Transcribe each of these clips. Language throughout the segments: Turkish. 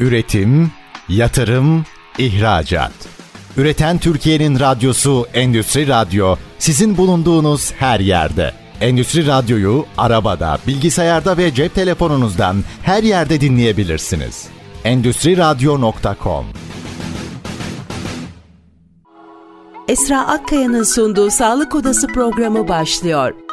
Üretim, yatırım, ihracat. Üreten Türkiye'nin radyosu Endüstri Radyo sizin bulunduğunuz her yerde. Endüstri Radyo'yu arabada, bilgisayarda ve cep telefonunuzdan her yerde dinleyebilirsiniz. Endüstri Radyo.com Esra Akkaya'nın sunduğu Sağlık Odası programı başlıyor.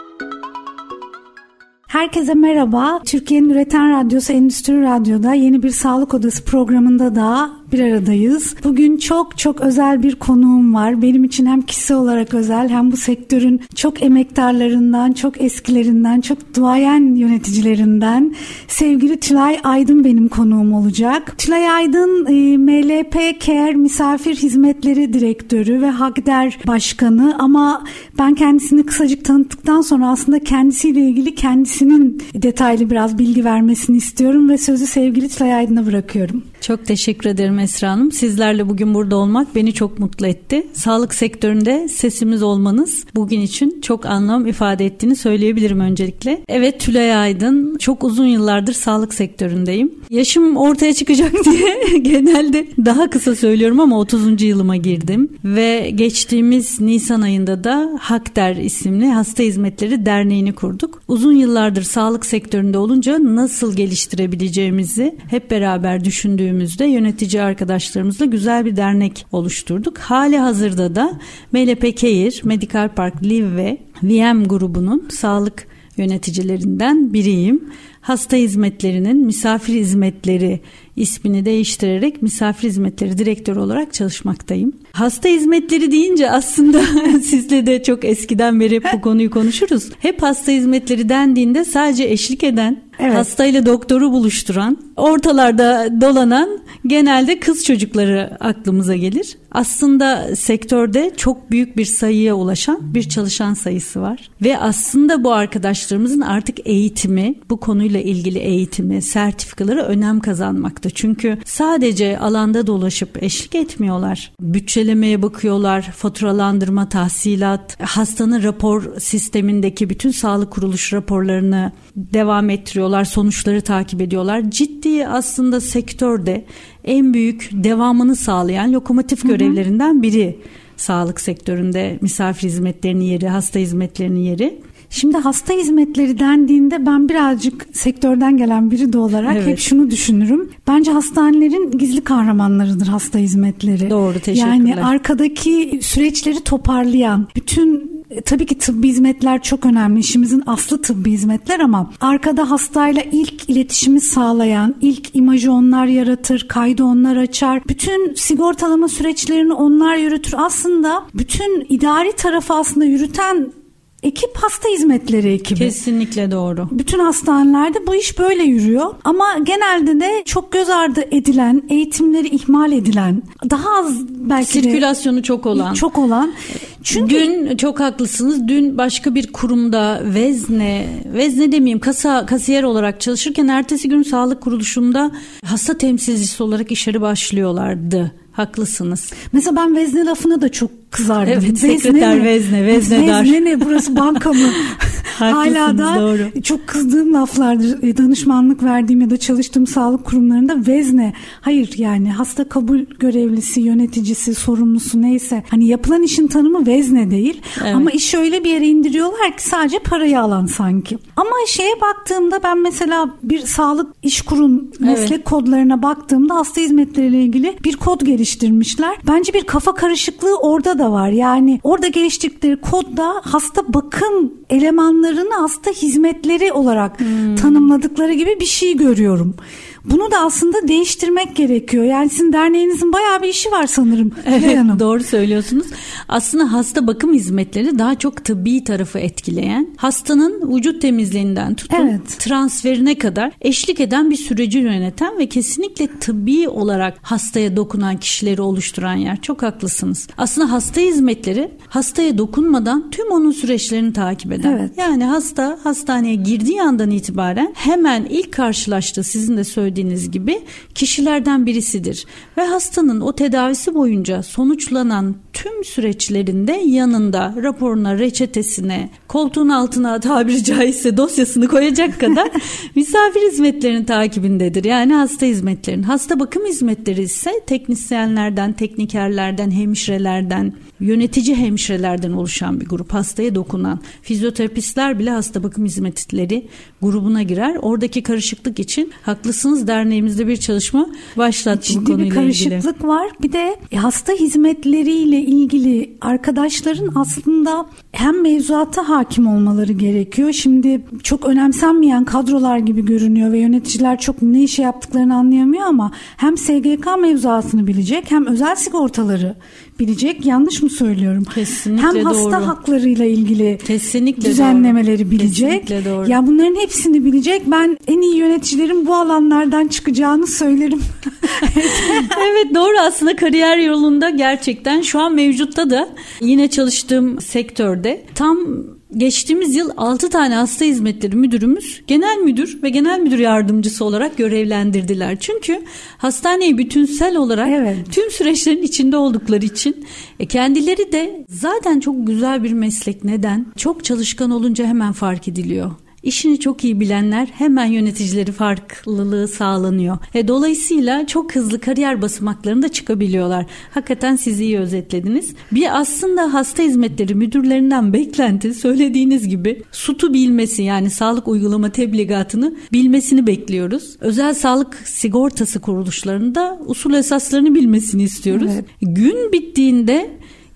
Herkese merhaba. Türkiye'nin Üreten Radyosu Endüstri Radyo'da yeni bir Sağlık Odası programında da bir aradayız. Bugün çok çok özel bir konuğum var. Benim için hem kişi olarak özel hem bu sektörün çok emektarlarından, çok eskilerinden, çok duayen yöneticilerinden sevgili Tülay Aydın benim konuğum olacak. Tülay Aydın e, MLP Care Misafir Hizmetleri Direktörü ve Hagder Başkanı ama ben kendisini kısacık tanıttıktan sonra aslında kendisiyle ilgili kendisinin detaylı biraz bilgi vermesini istiyorum ve sözü sevgili Tülay Aydın'a bırakıyorum. Çok teşekkür ederim Esra Hanım. Sizlerle bugün burada olmak beni çok mutlu etti. Sağlık sektöründe sesimiz olmanız bugün için çok anlam ifade ettiğini söyleyebilirim öncelikle. Evet Tülay Aydın çok uzun yıllardır sağlık sektöründeyim. Yaşım ortaya çıkacak diye genelde daha kısa söylüyorum ama 30. yılıma girdim. Ve geçtiğimiz Nisan ayında da Hakder isimli Hasta Hizmetleri Derneği'ni kurduk. Uzun yıllardır sağlık sektöründe olunca nasıl geliştirebileceğimizi hep beraber düşündüğümüzde yönetici arkadaşlarımızla güzel bir dernek oluşturduk. Hali hazırda da MLP Care, Medical Park Live ve VM grubunun sağlık yöneticilerinden biriyim. Hasta hizmetlerinin misafir hizmetleri ismini değiştirerek misafir hizmetleri direktörü olarak çalışmaktayım. Hasta hizmetleri deyince aslında sizle de çok eskiden beri hep bu konuyu konuşuruz. Hep hasta hizmetleri dendiğinde sadece eşlik eden, evet. hastayla doktoru buluşturan, ortalarda dolanan genelde kız çocukları aklımıza gelir. Aslında sektörde çok büyük bir sayıya ulaşan bir çalışan sayısı var. Ve aslında bu arkadaşlarımızın artık eğitimi, bu konuyla ilgili eğitimi, sertifikaları önem kazanmakta. Çünkü sadece alanda dolaşıp eşlik etmiyorlar. Bütçelemeye bakıyorlar, faturalandırma, tahsilat, hastanın rapor sistemindeki bütün sağlık kuruluş raporlarını devam ettiriyorlar, sonuçları takip ediyorlar. Ciddi aslında sektörde en büyük devamını sağlayan lokomotif görevlerinden biri sağlık sektöründe misafir hizmetlerinin yeri, hasta hizmetlerinin yeri. Şimdi hasta hizmetleri dendiğinde ben birazcık sektörden gelen biri de olarak evet. hep şunu düşünürüm. Bence hastanelerin gizli kahramanlarıdır hasta hizmetleri. Doğru teşekkürler. Yani arkadaki süreçleri toparlayan, bütün e, tabii ki tıbbi hizmetler çok önemli. İşimizin aslı tıbbi hizmetler ama arkada hastayla ilk iletişimi sağlayan, ilk imajı onlar yaratır, kaydı onlar açar. Bütün sigortalama süreçlerini onlar yürütür. Aslında bütün idari tarafı aslında yürüten ekip hasta hizmetleri ekibi. Kesinlikle doğru. Bütün hastanelerde bu iş böyle yürüyor. Ama genelde de çok göz ardı edilen, eğitimleri ihmal edilen, daha az belki sirkülasyonu de, çok olan. Çok olan. Çünkü dün çok haklısınız. Dün başka bir kurumda vezne, vezne demeyeyim kasa kasiyer olarak çalışırken ertesi gün sağlık kuruluşunda hasta temsilcisi olarak işleri başlıyorlardı. Haklısınız. Mesela ben vezne lafına da çok kızardım. Evet vezne sekreter mi? vezne, vezne dar. Vezne ne burası banka mı? Hala da doğru. çok kızdığım laflardır. E, danışmanlık verdiğim ya da çalıştığım sağlık kurumlarında vezne. Hayır yani hasta kabul görevlisi, yöneticisi, sorumlusu neyse. Hani yapılan işin tanımı vezne değil. Evet. Ama iş öyle bir yere indiriyorlar ki sadece parayı alan sanki. Ama şeye baktığımda ben mesela bir sağlık iş kurum meslek evet. kodlarına baktığımda hasta hizmetleriyle ilgili bir kod geliştirmişler. Bence bir kafa karışıklığı orada da var. Yani orada geliştirdikleri kodda hasta bakım elemanlarını hasta hizmetleri olarak hmm. tanımladıkları gibi bir şey görüyorum. Bunu da aslında değiştirmek gerekiyor. Yani sizin derneğinizin bayağı bir işi var sanırım. Evet Hanım. doğru söylüyorsunuz. Aslında hasta bakım hizmetleri daha çok tıbbi tarafı etkileyen, hastanın vücut temizliğinden tutun evet. transferine kadar eşlik eden bir süreci yöneten ve kesinlikle tıbbi olarak hastaya dokunan kişileri oluşturan yer. Çok haklısınız. Aslında hasta hizmetleri hastaya dokunmadan tüm onun süreçlerini takip eden. Evet. Yani hasta hastaneye girdiği andan itibaren hemen ilk karşılaştığı sizin de söylediğiniz söylediğiniz gibi kişilerden birisidir. Ve hastanın o tedavisi boyunca sonuçlanan tüm süreçlerinde yanında raporuna, reçetesine, koltuğun altına tabiri caizse dosyasını koyacak kadar misafir hizmetlerinin takibindedir. Yani hasta hizmetlerin. Hasta bakım hizmetleri ise teknisyenlerden, teknikerlerden, hemşirelerden, yönetici hemşirelerden oluşan bir grup. Hastaya dokunan fizyoterapistler bile hasta bakım hizmetleri grubuna girer. Oradaki karışıklık için haklısınız derneğimizde bir çalışma başlattı Ciddi bu konuyla bir karışıklık ilgili. var. Bir de hasta hizmetleriyle ilgili arkadaşların aslında hem mevzuata hakim olmaları gerekiyor. Şimdi çok önemsenmeyen kadrolar gibi görünüyor ve yöneticiler çok ne işe yaptıklarını anlayamıyor ama hem SGK mevzuatını bilecek hem özel sigortaları bilecek. Yanlış mı söylüyorum? Kesinlikle hem hasta doğru. haklarıyla ilgili Kesinlikle düzenlemeleri doğru. bilecek. Kesinlikle doğru. Ya bunların hepsini bilecek. Ben en iyi yöneticilerin bu alanlardan çıkacağını söylerim. evet doğru aslında kariyer yolunda gerçekten şu an mevcutta da yine çalıştığım sektörde tam geçtiğimiz yıl 6 tane hasta hizmetleri müdürümüz genel müdür ve genel müdür yardımcısı olarak görevlendirdiler. Çünkü hastaneyi bütünsel olarak Evet. tüm süreçlerin içinde oldukları için e, kendileri de zaten çok güzel bir meslek. Neden? Çok çalışkan olunca hemen fark ediliyor. İşini çok iyi bilenler hemen yöneticileri farklılığı sağlanıyor. E, dolayısıyla çok hızlı kariyer basamaklarında çıkabiliyorlar. Hakikaten siz iyi özetlediniz. Bir aslında hasta hizmetleri müdürlerinden beklenti söylediğiniz gibi SUT'u bilmesi yani sağlık uygulama tebligatını bilmesini bekliyoruz. Özel sağlık sigortası kuruluşlarında usul esaslarını bilmesini istiyoruz. Evet. Gün bittiğinde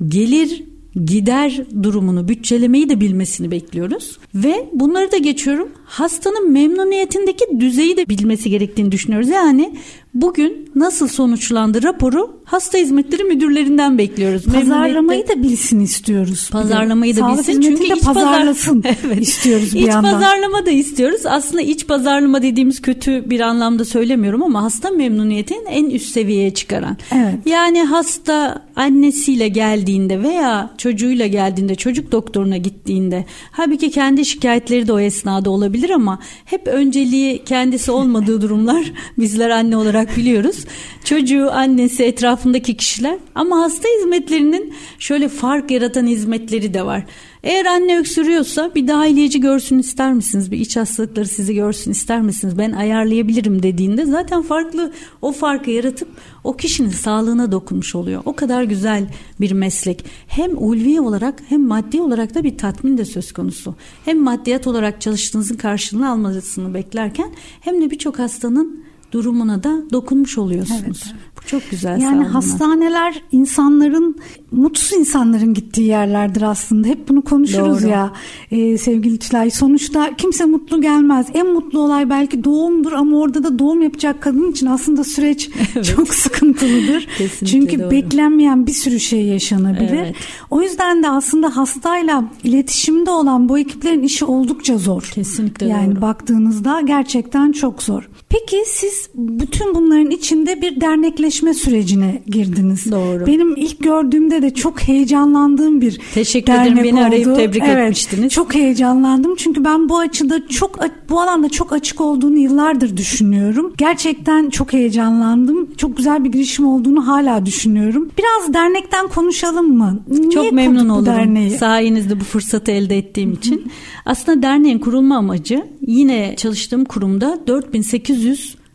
gelir gider durumunu bütçelemeyi de bilmesini bekliyoruz ve bunları da geçiyorum hastanın memnuniyetindeki düzeyi de bilmesi gerektiğini düşünüyoruz. Yani bugün nasıl sonuçlandı raporu hasta hizmetleri müdürlerinden bekliyoruz. Pazarlamayı da bilsin istiyoruz. Pazarlamayı da Sağlık bilsin çünkü de iç pazar- pazarlasın Evet. istiyoruz bir iç yandan. pazarlama da istiyoruz. Aslında iç pazarlama dediğimiz kötü bir anlamda söylemiyorum ama hasta memnuniyetini en üst seviyeye çıkaran. Evet. Yani hasta annesiyle geldiğinde veya çocuğuyla geldiğinde çocuk doktoruna gittiğinde halbuki kendi şikayetleri de o esnada olabilir ama hep önceliği kendisi olmadığı durumlar bizler anne olarak biliyoruz. Çocuğu, annesi, etrafındaki kişiler ama hasta hizmetlerinin şöyle fark yaratan hizmetleri de var. Eğer anne öksürüyorsa bir dahiliyeci görsün ister misiniz? Bir iç hastalıkları sizi görsün ister misiniz? Ben ayarlayabilirim dediğinde zaten farklı o farkı yaratıp o kişinin sağlığına dokunmuş oluyor. O kadar güzel bir meslek. Hem ulvi olarak hem maddi olarak da bir tatmin de söz konusu. Hem maddiyat olarak çalıştığınızın karşılığını almasını beklerken hem de birçok hastanın durumuna da dokunmuş oluyorsunuz. Bu çok güzel. Yani hastaneler insanların mutsuz insanların gittiği yerlerdir aslında. Hep bunu konuşuruz Doğru. ya e, sevgili Tülay. Sonuçta kimse mutlu gelmez. En mutlu olay belki doğumdur ama orada da doğum yapacak kadın için aslında süreç çok sıkıntılıdır. Çünkü doğru. beklenmeyen bir sürü şey yaşanabilir. Evet. O yüzden de aslında hastayla iletişimde olan bu ekiplerin işi oldukça zor. Kesinlikle yani doğru. baktığınızda gerçekten çok zor. Peki siz bütün bunların içinde bir dernekleşme sürecine girdiniz. Doğru. Benim ilk gördüğümde de çok heyecanlandığım bir Teşekkür ederim. dernek Beni arayıp oldu. tebrik evet, etmiştiniz. Çok heyecanlandım çünkü ben bu açıda çok bu alanda çok açık olduğunu yıllardır düşünüyorum. Gerçekten çok heyecanlandım. Çok güzel bir girişim olduğunu hala düşünüyorum. Biraz dernekten konuşalım mı? Niye Çok memnun olurum derneği? sayenizde bu fırsatı elde ettiğim için. Aslında derneğin kurulma amacı yine çalıştığım kurumda 4800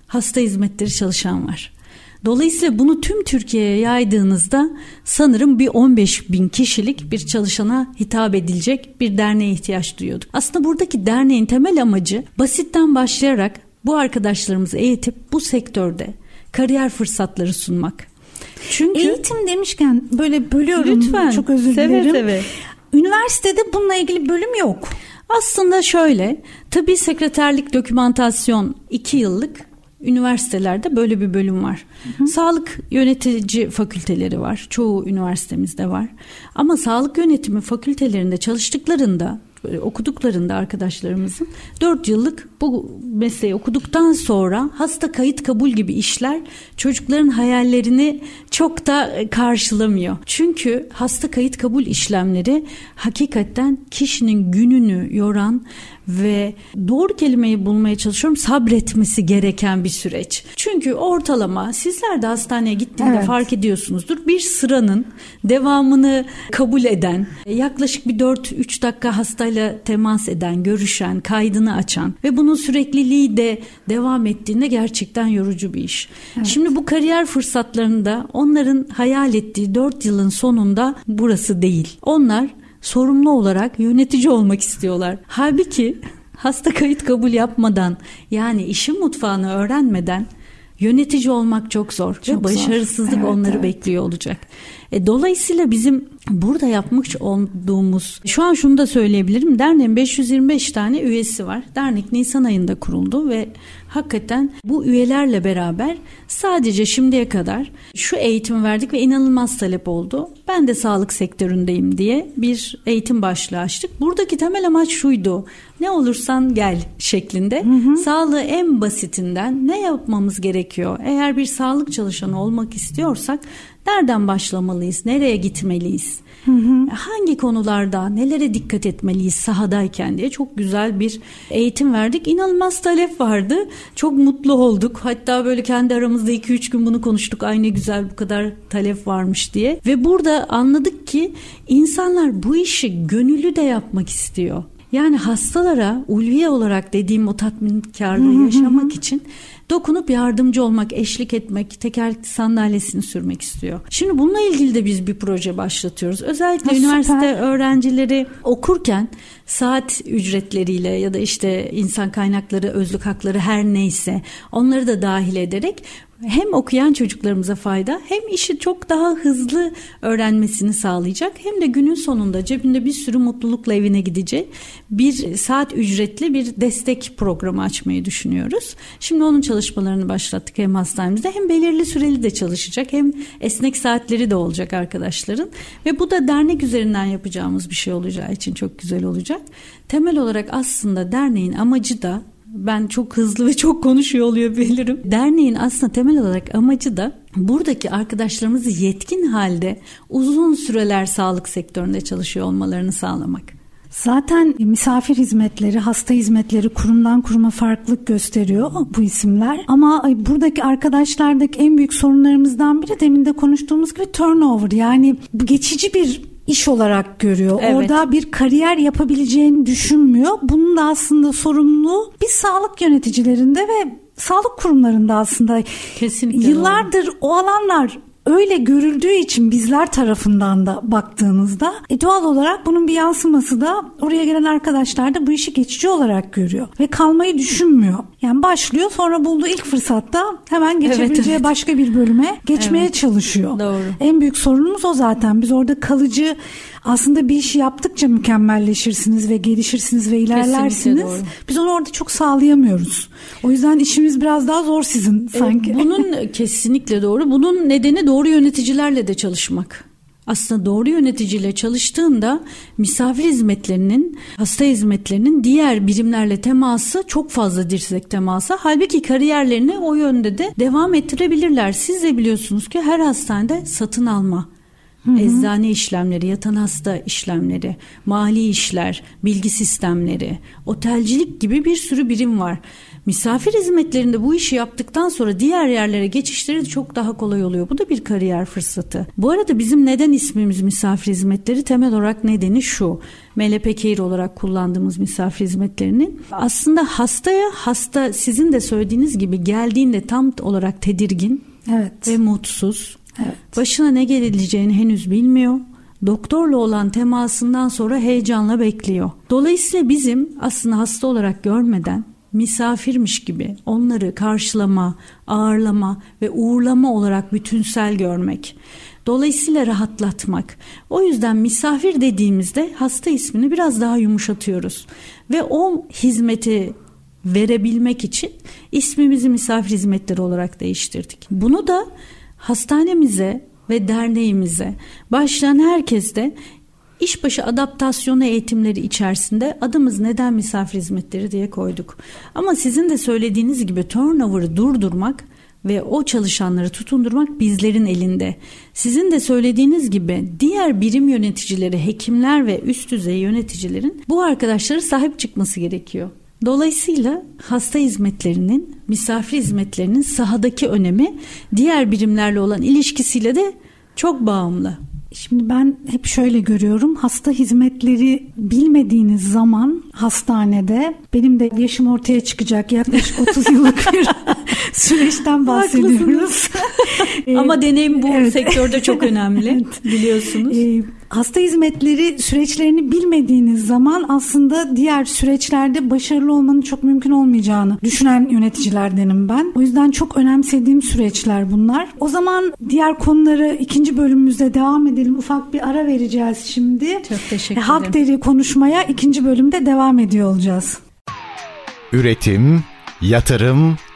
hasta hizmetleri çalışan var. Dolayısıyla bunu tüm Türkiye'ye yaydığınızda sanırım bir 15 bin kişilik bir çalışana hitap edilecek bir derneğe ihtiyaç duyuyorduk. Aslında buradaki derneğin temel amacı basitten başlayarak bu arkadaşlarımızı eğitip bu sektörde kariyer fırsatları sunmak. Çünkü Eğitim demişken böyle bölüyorum. Lütfen. Çok özür Seve dilerim. seve. Üniversitede bununla ilgili bölüm yok. Aslında şöyle, tabii sekreterlik dokümantasyon 2 yıllık üniversitelerde böyle bir bölüm var. Sağlık yönetici fakülteleri var. Çoğu üniversitemizde var. Ama sağlık yönetimi fakültelerinde çalıştıklarında okuduklarında arkadaşlarımızın 4 yıllık bu mesleği okuduktan sonra hasta kayıt kabul gibi işler çocukların hayallerini çok da karşılamıyor. Çünkü hasta kayıt kabul işlemleri hakikaten kişinin gününü yoran ve doğru kelimeyi bulmaya çalışıyorum sabretmesi gereken bir süreç. Çünkü ortalama sizler de hastaneye gittiğinde evet. fark ediyorsunuzdur. Bir sıranın devamını kabul eden, yaklaşık bir 4-3 dakika hastayla temas eden, görüşen, kaydını açan ve bunun sürekliliği de devam ettiğinde gerçekten yorucu bir iş. Evet. Şimdi bu kariyer fırsatlarında onların hayal ettiği 4 yılın sonunda burası değil. Onlar sorumlu olarak yönetici olmak istiyorlar. Halbuki hasta kayıt kabul yapmadan yani işin mutfağını öğrenmeden yönetici olmak çok zor çok ve başarısızlık zor. Evet, onları evet. bekliyor olacak. E, dolayısıyla bizim burada yapmış olduğumuz şu an şunu da söyleyebilirim. Derneğin 525 tane üyesi var. Dernek Nisan ayında kuruldu ve hakikaten bu üyelerle beraber sadece şimdiye kadar şu eğitimi verdik ve inanılmaz talep oldu. Ben de sağlık sektöründeyim diye bir eğitim başlığı açtık. Buradaki temel amaç şuydu. Ne olursan gel şeklinde. Hı hı. Sağlığı en basitinden ne yapmamız gerekiyor? Eğer bir sağlık çalışanı olmak istiyorsak nereden başlamalıyız? Nereye gitmeliyiz? Hı hı. Hangi konularda nelere dikkat etmeliyiz sahadayken diye çok güzel bir eğitim verdik. İnanılmaz talep vardı. Çok mutlu olduk. Hatta böyle kendi aramızda 2-3 gün bunu konuştuk. Ay ne güzel bu kadar talep varmış diye. Ve burada anladık ki insanlar bu işi gönüllü de yapmak istiyor. Yani hastalara ulviye olarak dediğim o tatminkarlığı yaşamak için dokunup yardımcı olmak, eşlik etmek, tekerlekli sandalyesini sürmek istiyor. Şimdi bununla ilgili de biz bir proje başlatıyoruz. Özellikle ha, üniversite süper. öğrencileri okurken saat ücretleriyle ya da işte insan kaynakları, özlük hakları her neyse onları da dahil ederek hem okuyan çocuklarımıza fayda hem işi çok daha hızlı öğrenmesini sağlayacak hem de günün sonunda cebinde bir sürü mutlulukla evine gidecek bir saat ücretli bir destek programı açmayı düşünüyoruz. Şimdi onun çalışmalarını başlattık hem hastanemizde hem belirli süreli de çalışacak hem esnek saatleri de olacak arkadaşların ve bu da dernek üzerinden yapacağımız bir şey olacağı için çok güzel olacak. Temel olarak aslında derneğin amacı da ben çok hızlı ve çok konuşuyor oluyor bilirim. Derneğin aslında temel olarak amacı da buradaki arkadaşlarımızı yetkin halde uzun süreler sağlık sektöründe çalışıyor olmalarını sağlamak. Zaten misafir hizmetleri, hasta hizmetleri kurumdan kuruma farklılık gösteriyor bu isimler. Ama buradaki arkadaşlardaki en büyük sorunlarımızdan biri demin de konuştuğumuz gibi turnover. Yani geçici bir iş olarak görüyor. Evet. Orada bir kariyer yapabileceğini düşünmüyor. Bunun da aslında sorumluluğu bir sağlık yöneticilerinde ve sağlık kurumlarında aslında. Kesinlikle. Yıllardır doğru. o alanlar öyle görüldüğü için bizler tarafından da baktığınızda e doğal olarak bunun bir yansıması da oraya gelen arkadaşlar da bu işi geçici olarak görüyor ve kalmayı düşünmüyor. Yani başlıyor sonra bulduğu ilk fırsatta hemen geçebileceği evet, evet. başka bir bölüme geçmeye evet. çalışıyor. Doğru. En büyük sorunumuz o zaten. Biz orada kalıcı aslında bir işi yaptıkça mükemmelleşirsiniz ve gelişirsiniz ve ilerlersiniz. Biz onu orada çok sağlayamıyoruz. O yüzden işimiz biraz daha zor sizin sanki. E, bunun kesinlikle doğru. Bunun nedeni doğru yöneticilerle de çalışmak. Aslında doğru yöneticiyle çalıştığında misafir hizmetlerinin, hasta hizmetlerinin diğer birimlerle teması çok fazla dirsek teması. Halbuki kariyerlerini o yönde de devam ettirebilirler. Siz de biliyorsunuz ki her hastanede satın alma, Hı hı. Eczane işlemleri, yatan hasta işlemleri, mali işler, bilgi sistemleri, otelcilik gibi bir sürü birim var. Misafir hizmetlerinde bu işi yaptıktan sonra diğer yerlere geçişleri çok daha kolay oluyor. Bu da bir kariyer fırsatı. Bu arada bizim neden ismimiz misafir hizmetleri temel olarak nedeni şu. MLP Care olarak kullandığımız misafir hizmetlerinin aslında hastaya hasta sizin de söylediğiniz gibi geldiğinde tam olarak tedirgin evet. ve mutsuz. Evet. Başına ne geleceğini henüz bilmiyor doktorla olan temasından sonra heyecanla bekliyor. Dolayısıyla bizim aslında hasta olarak görmeden misafirmiş gibi onları karşılama, ağırlama ve uğurlama olarak bütünsel görmek. Dolayısıyla rahatlatmak. O yüzden misafir dediğimizde hasta ismini biraz daha yumuşatıyoruz. Ve o hizmeti verebilmek için ismimizi misafir hizmetleri olarak değiştirdik. Bunu da hastanemize ve derneğimize başlayan herkes de İşbaşı adaptasyonu eğitimleri içerisinde adımız neden misafir hizmetleri diye koyduk. Ama sizin de söylediğiniz gibi turnover'ı durdurmak ve o çalışanları tutundurmak bizlerin elinde. Sizin de söylediğiniz gibi diğer birim yöneticileri, hekimler ve üst düzey yöneticilerin bu arkadaşlara sahip çıkması gerekiyor. Dolayısıyla hasta hizmetlerinin, misafir hizmetlerinin sahadaki önemi diğer birimlerle olan ilişkisiyle de çok bağımlı. Şimdi ben hep şöyle görüyorum. Hasta hizmetleri bilmediğiniz zaman hastanede benim de yaşım ortaya çıkacak yaklaşık 30 yıllık bir süreçten bahsediyoruz. Ama deneyim bu evet. sektörde çok önemli evet. biliyorsunuz. Ee, hasta hizmetleri süreçlerini bilmediğiniz zaman aslında diğer süreçlerde başarılı olmanın çok mümkün olmayacağını düşünen yöneticilerdenim ben. O yüzden çok önemsediğim süreçler bunlar. O zaman diğer konuları ikinci bölümümüzde devam edelim. Ufak bir ara vereceğiz şimdi. Çok teşekkür ederim. Halk deri konuşmaya ikinci bölümde devam ediyor olacağız. Üretim, yatırım,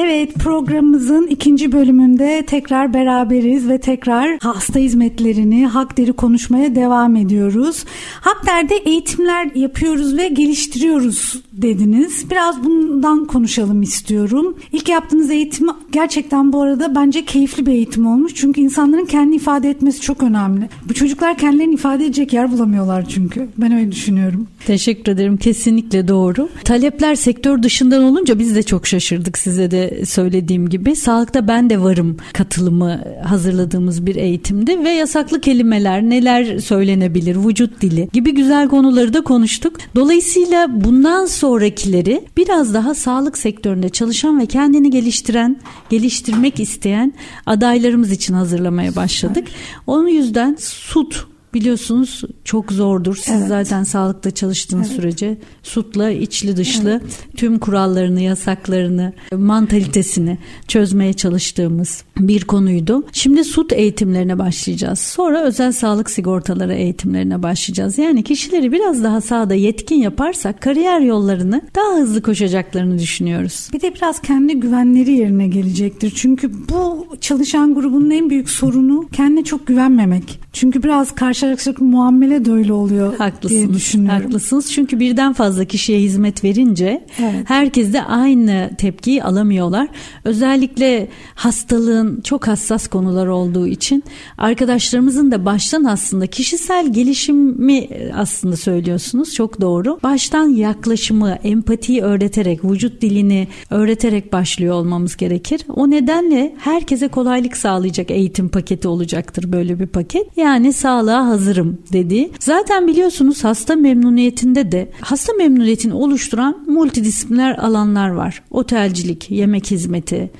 Evet programımızın ikinci bölümünde tekrar beraberiz ve tekrar hasta hizmetlerini Hakder'i konuşmaya devam ediyoruz. Hakder'de eğitimler yapıyoruz ve geliştiriyoruz dediniz. Biraz bundan konuşalım istiyorum. İlk yaptığınız eğitim gerçekten bu arada bence keyifli bir eğitim olmuş. Çünkü insanların kendi ifade etmesi çok önemli. Bu çocuklar kendilerini ifade edecek yer bulamıyorlar çünkü. Ben öyle düşünüyorum. Teşekkür ederim. Kesinlikle doğru. Talepler sektör dışından olunca biz de çok şaşırdık size de söylediğim gibi sağlıkta ben de varım katılımı hazırladığımız bir eğitimdi ve yasaklı kelimeler neler söylenebilir vücut dili gibi güzel konuları da konuştuk. Dolayısıyla bundan sonrakileri biraz daha sağlık sektöründe çalışan ve kendini geliştiren, geliştirmek isteyen adaylarımız için hazırlamaya başladık. Onun yüzden SUT biliyorsunuz çok zordur. Siz evet. zaten sağlıkta çalıştığınız evet. sürece SUT'la içli dışlı evet. tüm kurallarını, yasaklarını, mantalitesini çözmeye çalıştığımız bir konuydu. Şimdi SUT eğitimlerine başlayacağız. Sonra özel sağlık sigortaları eğitimlerine başlayacağız. Yani kişileri biraz daha sahada yetkin yaparsak kariyer yollarını daha hızlı koşacaklarını düşünüyoruz. Bir de biraz kendi güvenleri yerine gelecektir. Çünkü bu çalışan grubunun en büyük sorunu kendine çok güvenmemek. Çünkü biraz karşılaştık muamele de öyle oluyor haklısınız, diye düşünüyorum. Haklısınız çünkü birden fazla kişiye hizmet verince evet. herkes de aynı tepkiyi alamıyorlar. Özellikle hastalığın çok hassas konular olduğu için arkadaşlarımızın da baştan aslında kişisel gelişimi aslında söylüyorsunuz çok doğru. Baştan yaklaşımı, empatiyi öğreterek, vücut dilini öğreterek başlıyor olmamız gerekir. O nedenle herkese kolaylık sağlayacak eğitim paketi olacaktır böyle bir paket. Yani sağlığa hazırım dedi. Zaten biliyorsunuz hasta memnuniyetinde de hasta memnuniyetini oluşturan multidisipliner alanlar var. Otelcilik, yemek hizmeti,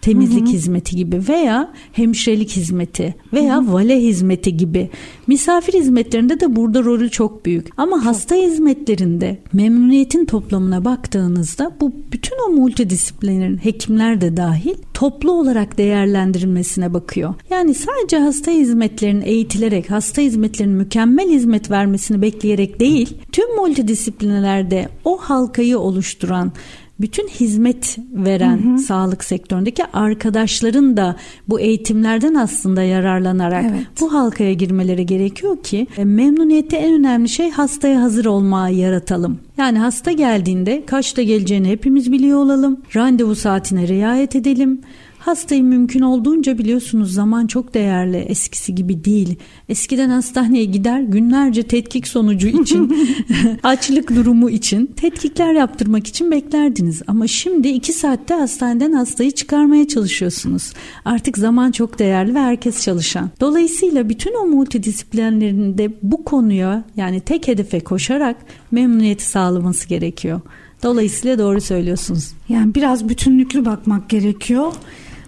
temizlik hı hı. hizmeti gibi veya hemşirelik hizmeti veya hı hı. vale hizmeti gibi misafir hizmetlerinde de burada rolü çok büyük. Ama çok. hasta hizmetlerinde memnuniyetin toplamına baktığınızda bu bütün o multidisiplinlerin hekimler de dahil toplu olarak değerlendirilmesine bakıyor. Yani sadece hasta hizmetlerinin eğitilerek hasta hizmetlerinin mükemmel hizmet vermesini bekleyerek değil tüm multidisiplinlerde o halkayı oluşturan bütün hizmet veren hı hı. sağlık sektöründeki arkadaşların da bu eğitimlerden aslında yararlanarak evet. bu halkaya girmeleri gerekiyor ki e, memnuniyette en önemli şey hastaya hazır olmayı yaratalım. Yani hasta geldiğinde kaçta geleceğini hepimiz biliyor olalım. Randevu saatine riayet edelim. Hastayı mümkün olduğunca biliyorsunuz zaman çok değerli eskisi gibi değil. Eskiden hastaneye gider günlerce tetkik sonucu için açlık durumu için tetkikler yaptırmak için beklerdiniz. Ama şimdi iki saatte hastaneden hastayı çıkarmaya çalışıyorsunuz. Artık zaman çok değerli ve herkes çalışan. Dolayısıyla bütün o multidisiplinlerinde bu konuya yani tek hedefe koşarak memnuniyeti sağlaması gerekiyor. Dolayısıyla doğru söylüyorsunuz. Yani biraz bütünlüklü bakmak gerekiyor.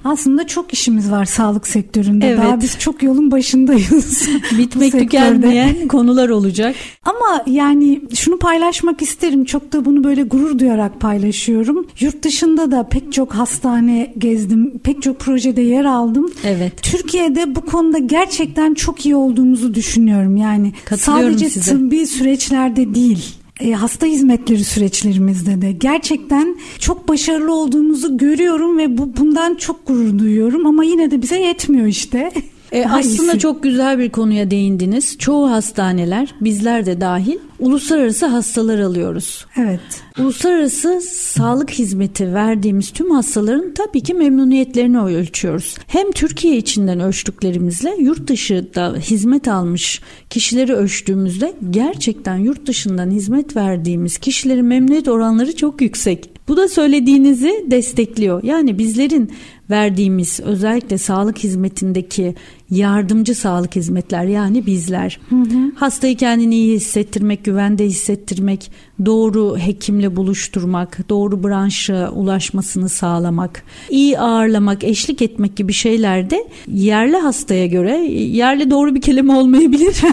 Aslında çok işimiz var sağlık sektöründe. Evet. Daha biz çok yolun başındayız. Bitmek tükenmeyen konular olacak. Ama yani şunu paylaşmak isterim. Çok da bunu böyle gurur duyarak paylaşıyorum. Yurt dışında da pek çok hastane gezdim. Pek çok projede yer aldım. Evet. Türkiye'de bu konuda gerçekten çok iyi olduğumuzu düşünüyorum. Yani sadece size. tıbbi süreçlerde değil e, hasta hizmetleri süreçlerimizde de gerçekten çok başarılı olduğumuzu görüyorum ve bu bundan çok gurur duyuyorum ama yine de bize yetmiyor işte. E, aslında çok güzel bir konuya değindiniz. Çoğu hastaneler, bizler de dahil, uluslararası hastalar alıyoruz. Evet. Uluslararası sağlık hizmeti verdiğimiz tüm hastaların tabii ki memnuniyetlerini ölçüyoruz. Hem Türkiye içinden ölçtüklerimizle yurt dışında hizmet almış kişileri ölçtüğümüzde gerçekten yurt dışından hizmet verdiğimiz kişilerin memnuniyet oranları çok yüksek. Bu da söylediğinizi destekliyor. Yani bizlerin verdiğimiz özellikle sağlık hizmetindeki yardımcı sağlık hizmetler yani bizler hı hı. hastayı kendini iyi hissettirmek, güvende hissettirmek, doğru hekimle buluşturmak, doğru branşa ulaşmasını sağlamak, iyi ağırlamak, eşlik etmek gibi şeylerde yerli hastaya göre yerli doğru bir kelime olmayabilir.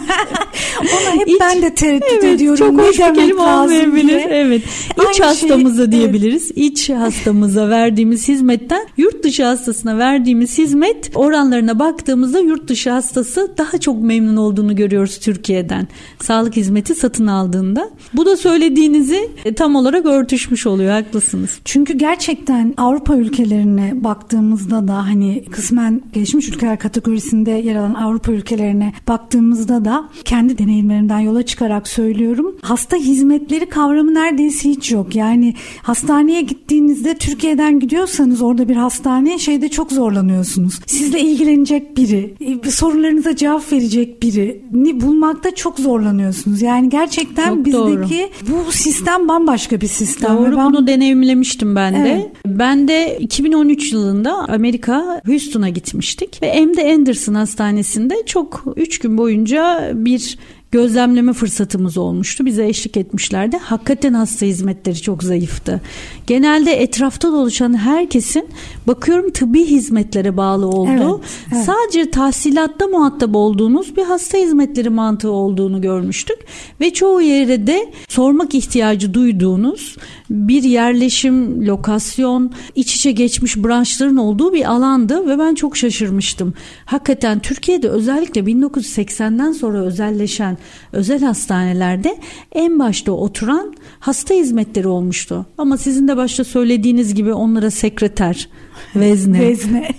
Ona hep İç, ben de tereddüt evet, ediyorum. Çok hoş bir kelime olmayabilir. Diye. Evet. İç Aynı şey, hastamıza şey, diyebiliriz. Evet. İç hastamıza verdiğimiz hizmetten yurt dışı hastasına verdiğimiz hizmet oranlarına baktığımızda yurt dışı hastası daha çok memnun olduğunu görüyoruz Türkiye'den. Sağlık hizmeti satın aldığında. Bu da söylediğinizi e, tam olarak örtüşmüş oluyor. Haklısınız. Çünkü gerçekten Avrupa ülkelerine baktığımızda da hani kısmen gelişmiş ülkeler kategorisinde yer alan Avrupa ülkelerine baktığımızda da kendi deneyimlerimden yola çıkarak söylüyorum. Hasta hizmetleri kavramı neredeyse hiç yok. Yani hastaneye gittiğinizde Türkiye'den gidiyorsanız orada bir hastane şeyde çok zorlanıyorsunuz. Sizle ilgilenecek biri, e, sorularınıza cevap verecek birini bulmakta çok zorlanıyorsunuz. Yani gerçekten çok bizdeki doğru. bu sistem bambaşka bir sistem. Doğru ben... bunu deneyimlemiştim ben de. Evet. Ben de 2013 yılında Amerika Houston'a gitmiştik ve MD Anderson Hastanesi'nde çok 3 gün boyunca bir gözlemleme fırsatımız olmuştu. Bize eşlik etmişlerdi. Hakikaten hasta hizmetleri çok zayıftı. Genelde etrafta dolaşan herkesin bakıyorum tıbbi hizmetlere bağlı olduğu, evet, evet. sadece tahsilatta muhatap olduğunuz bir hasta hizmetleri mantığı olduğunu görmüştük. Ve çoğu yere de sormak ihtiyacı duyduğunuz bir yerleşim, lokasyon, iç içe geçmiş branşların olduğu bir alandı ve ben çok şaşırmıştım. Hakikaten Türkiye'de özellikle 1980'den sonra özelleşen özel hastanelerde en başta oturan hasta hizmetleri olmuştu. Ama sizin de başta söylediğiniz gibi onlara sekreter, vezne, vezne.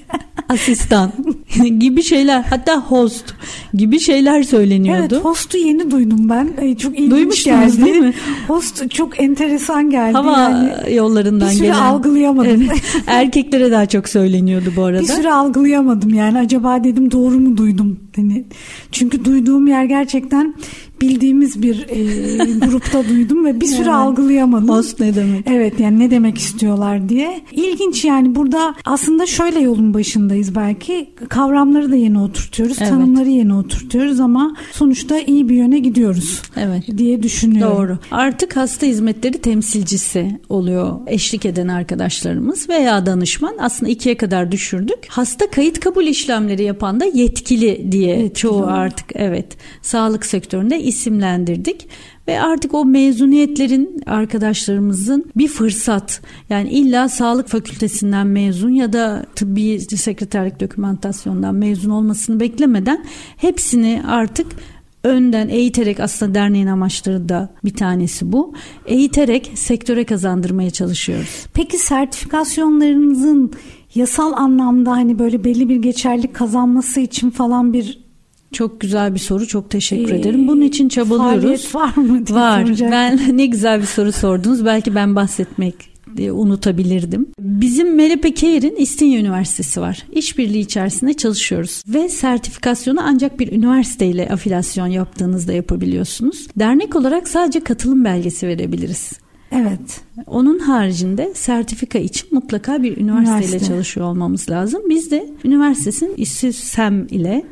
Asistan gibi şeyler hatta host gibi şeyler söyleniyordu. Evet host'u yeni duydum ben. Çok ilginç Duymuştunuz geldi. değil mi? Host çok enteresan geldi. Hava yani, yollarından bir süre gelen. algılayamadım. Evet, erkeklere daha çok söyleniyordu bu arada. Bir süre algılayamadım yani acaba dedim doğru mu duydum? Yani çünkü duyduğum yer gerçekten bildiğimiz bir e, grupta duydum ve bir süre yani, algılayamadım. Host ne demek? Evet yani ne demek istiyorlar diye. İlginç yani burada aslında şöyle yolun başındayız belki. Kavramları da yeni oturtuyoruz, evet. tanımları yeni oturtuyoruz ama sonuçta iyi bir yöne gidiyoruz. Evet. diye düşünüyorum. Doğru. Artık hasta hizmetleri temsilcisi oluyor eşlik eden arkadaşlarımız veya danışman. Aslında ikiye kadar düşürdük. Hasta kayıt kabul işlemleri yapan da yetkili diye yetkili çoğu olur. artık evet sağlık sektöründe isimlendirdik ve artık o mezuniyetlerin arkadaşlarımızın bir fırsat yani illa sağlık fakültesinden mezun ya da tıbbi sekreterlik dokümantasyondan mezun olmasını beklemeden hepsini artık önden eğiterek aslında derneğin amaçları da bir tanesi bu. Eğiterek sektöre kazandırmaya çalışıyoruz. Peki sertifikasyonlarınızın yasal anlamda hani böyle belli bir geçerlik kazanması için falan bir çok güzel bir soru. Çok teşekkür ee, ederim. Bunun için çabalıyoruz. Faaliyet var mı? Var. Soracak. Ben ne güzel bir soru sordunuz. Belki ben bahsetmek unutabilirdim. Bizim Melepe Keir'in İstinye Üniversitesi var. İşbirliği içerisinde çalışıyoruz ve sertifikasyonu ancak bir üniversiteyle afilasyon yaptığınızda yapabiliyorsunuz. Dernek olarak sadece katılım belgesi verebiliriz. Evet. Onun haricinde sertifika için mutlaka bir üniversiteyle Üniversite. çalışıyor olmamız lazım. Biz de üniversitesinin İSİSEM ile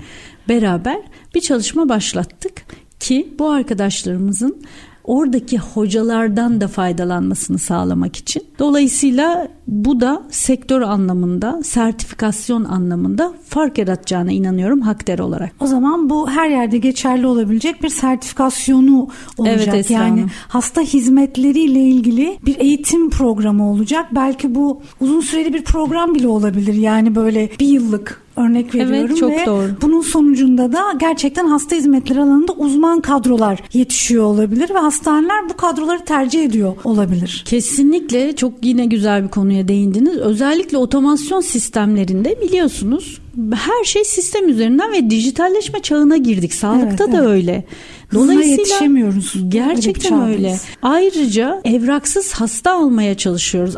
beraber bir çalışma başlattık ki bu arkadaşlarımızın oradaki hocalardan da faydalanmasını sağlamak için. Dolayısıyla bu da sektör anlamında, sertifikasyon anlamında fark yaratacağına inanıyorum hakder olarak. O zaman bu her yerde geçerli olabilecek bir sertifikasyonu olacak. Evet, yani hasta hizmetleriyle ilgili bir eğitim programı olacak. Belki bu uzun süreli bir program bile olabilir. Yani böyle bir yıllık örnek veriyorum evet, çok ve doğru. bunun sonucunda da gerçekten hasta hizmetleri alanında uzman kadrolar yetişiyor olabilir ve hastaneler bu kadroları tercih ediyor olabilir. Kesinlikle çok yine güzel bir konuya değindiniz. Özellikle otomasyon sistemlerinde biliyorsunuz her şey sistem üzerinden ve dijitalleşme çağına girdik. Sağlıkta evet, da evet. öyle. Dolayısıyla yetişemiyoruz. Gerçekten öyle, öyle. Ayrıca evraksız hasta almaya çalışıyoruz.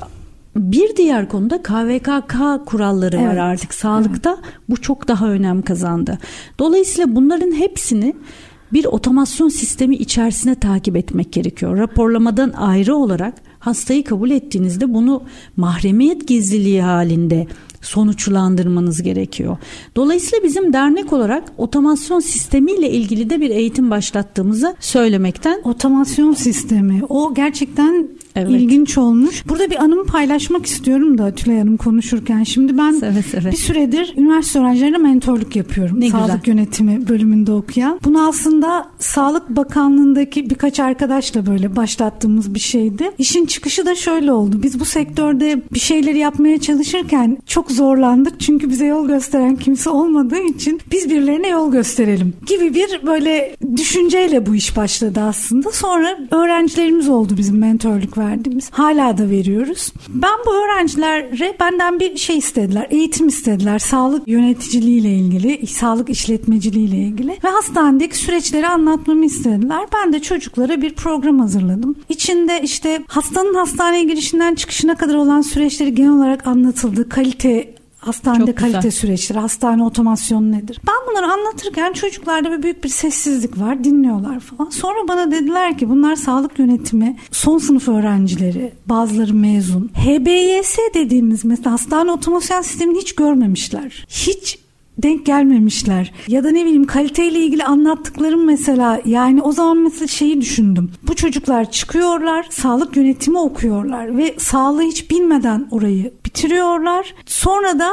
Bir diğer konuda KVKK kuralları evet. var artık sağlıkta. Evet. Bu çok daha önem kazandı. Dolayısıyla bunların hepsini bir otomasyon sistemi içerisine takip etmek gerekiyor. Raporlamadan ayrı olarak hastayı kabul ettiğinizde bunu mahremiyet gizliliği halinde sonuçlandırmanız gerekiyor. Dolayısıyla bizim dernek olarak otomasyon sistemiyle ilgili de bir eğitim başlattığımızı söylemekten. Otomasyon sistemi o gerçekten Evet. ilginç olmuş. Burada bir anımı paylaşmak istiyorum da Tülay Hanım konuşurken. Şimdi ben seve seve. bir süredir üniversite öğrencilerine mentorluk yapıyorum. Ne Sağlık güzel. yönetimi bölümünde okuyan. Bunu aslında Sağlık Bakanlığı'ndaki birkaç arkadaşla böyle başlattığımız bir şeydi. İşin çıkışı da şöyle oldu. Biz bu sektörde bir şeyleri yapmaya çalışırken çok zorlandık. Çünkü bize yol gösteren kimse olmadığı için biz birilerine yol gösterelim gibi bir böyle düşünceyle bu iş başladı aslında. Sonra öğrencilerimiz oldu bizim mentorluk verdiğimiz. Hala da veriyoruz. Ben bu öğrencilere benden bir şey istediler. Eğitim istediler. Sağlık yöneticiliğiyle ilgili, sağlık işletmeciliğiyle ilgili ve hastanedeki süreçleri anlatmamı istediler. Ben de çocuklara bir program hazırladım. İçinde işte hastanın hastaneye girişinden çıkışına kadar olan süreçleri genel olarak anlatıldı. Kalite Hastanede kalite süreçleri, hastane otomasyonu nedir? Ben bunları anlatırken çocuklarda bir büyük bir sessizlik var, dinliyorlar falan. Sonra bana dediler ki bunlar sağlık yönetimi, son sınıf öğrencileri, bazıları mezun. HBYS dediğimiz mesela hastane otomasyon sistemini hiç görmemişler. Hiç denk gelmemişler. Ya da ne bileyim kaliteyle ilgili anlattıklarım mesela yani o zaman mesela şeyi düşündüm. Bu çocuklar çıkıyorlar, sağlık yönetimi okuyorlar ve sağlığı hiç bilmeden orayı bitiriyorlar. Sonra da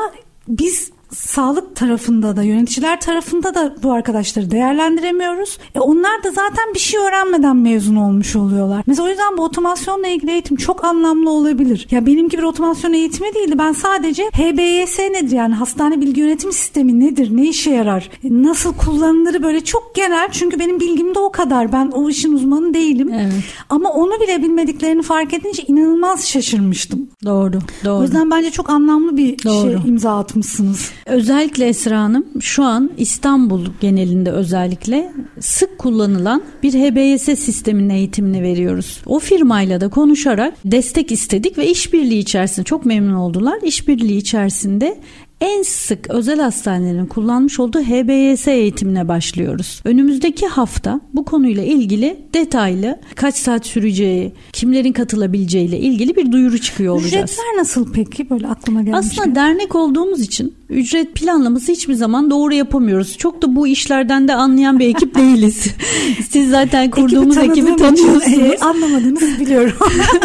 biz sağlık tarafında da yöneticiler tarafında da bu arkadaşları değerlendiremiyoruz. E onlar da zaten bir şey öğrenmeden mezun olmuş oluyorlar. Mesela o yüzden bu otomasyonla ilgili eğitim çok anlamlı olabilir. Ya benimki bir otomasyon eğitimi değildi. Ben sadece HBYS nedir yani hastane bilgi yönetim sistemi nedir? Ne işe yarar? E nasıl kullanılır böyle çok genel çünkü benim bilgim de o kadar. Ben o işin uzmanı değilim. Evet. Ama onu bile bilmediklerini fark edince inanılmaz şaşırmıştım. Doğru. Doğru. O yüzden bence çok anlamlı bir doğru. şey imza atmışsınız. Özellikle Esra Hanım şu an İstanbul genelinde özellikle sık kullanılan bir HBS sisteminin eğitimini veriyoruz. O firmayla da konuşarak destek istedik ve işbirliği içerisinde çok memnun oldular. İşbirliği içerisinde en sık özel hastanelerin kullanmış olduğu HBS eğitimine başlıyoruz. Önümüzdeki hafta bu konuyla ilgili detaylı kaç saat süreceği, kimlerin katılabileceği ile ilgili bir duyuru çıkıyor olacağız. Ücretler nasıl peki böyle aklıma gelmiş. Aslında dernek olduğumuz için ücret planlaması hiçbir zaman doğru yapamıyoruz. Çok da bu işlerden de anlayan bir ekip değiliz. Siz zaten kurduğumuz ekibi, ekibi tanıyorsunuz. E, anlamadığınızı biliyorum.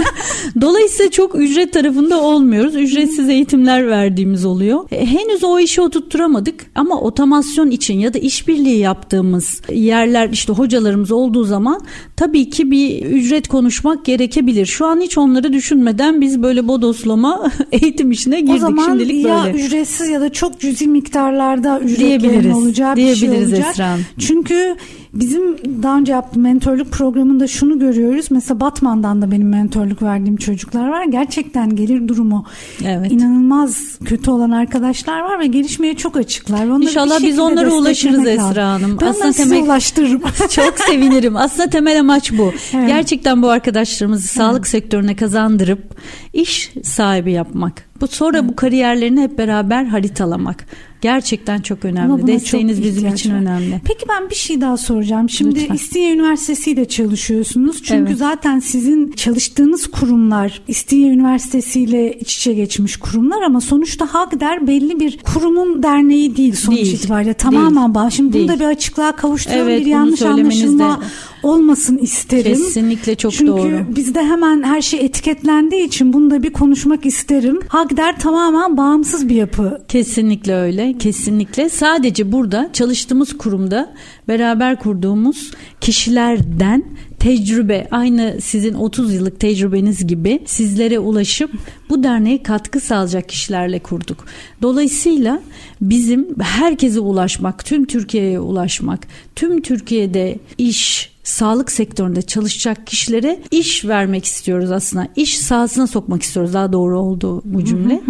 Dolayısıyla çok ücret tarafında olmuyoruz. Ücretsiz eğitimler verdiğimiz oluyor. E, henüz o işi oturtturamadık ama otomasyon için ya da işbirliği yaptığımız yerler işte hocalarımız olduğu zaman tabii ki bir ücret konuşmak gerekebilir. Şu an hiç onları düşünmeden biz böyle bodoslama eğitim işine girdik. O zaman Şimdilik ya böyle. ücretsiz ya da çok cüzi miktarlarda ücretlerin olacağı bir şey olacak. Esra Çünkü Bizim daha önce yaptığım mentorluk programında şunu görüyoruz. Mesela Batman'dan da benim mentorluk verdiğim çocuklar var. Gerçekten gelir durumu evet. inanılmaz kötü olan arkadaşlar var ve gelişmeye çok açıklar. Onları İnşallah biz onlara ulaşırız Esra Hanım. Ben Aslında temel... ulaştırırım. çok sevinirim. Aslında temel amaç bu. Evet. Gerçekten bu arkadaşlarımızı evet. sağlık sektörüne kazandırıp iş sahibi yapmak. Bu sonra evet. bu kariyerlerini hep beraber haritalamak. Gerçekten çok önemli. Desteğiniz çok bizim için var. önemli. Peki ben bir şey daha soracağım. Şimdi Lütfen. İstinye Üniversitesi ile çalışıyorsunuz. Çünkü evet. zaten sizin çalıştığınız kurumlar İstinye Üniversitesi ile iç içe geçmiş kurumlar ama sonuçta Hagder belli bir kurumun derneği değil sonuç değil. itibariyle. Tamamen bağ. Şimdi değil. bunu da bir açıklığa kavuşturalım. Evet, bir yanlış anlaşılma olmasın isterim. Kesinlikle çok Çünkü doğru. Çünkü bizde hemen her şey etiketlendiği için bunu da bir konuşmak isterim. Hagder tamamen bağımsız bir yapı. Kesinlikle öyle. Kesinlikle. Sadece burada çalıştığımız kurumda beraber kurduğumuz kişilerden tecrübe aynı sizin 30 yıllık tecrübeniz gibi sizlere ulaşıp bu derneğe katkı sağlayacak kişilerle kurduk. Dolayısıyla bizim herkese ulaşmak, tüm Türkiye'ye ulaşmak, tüm Türkiye'de iş, sağlık sektöründe çalışacak kişilere iş vermek istiyoruz aslında. İş sahasına sokmak istiyoruz daha doğru oldu bu cümle.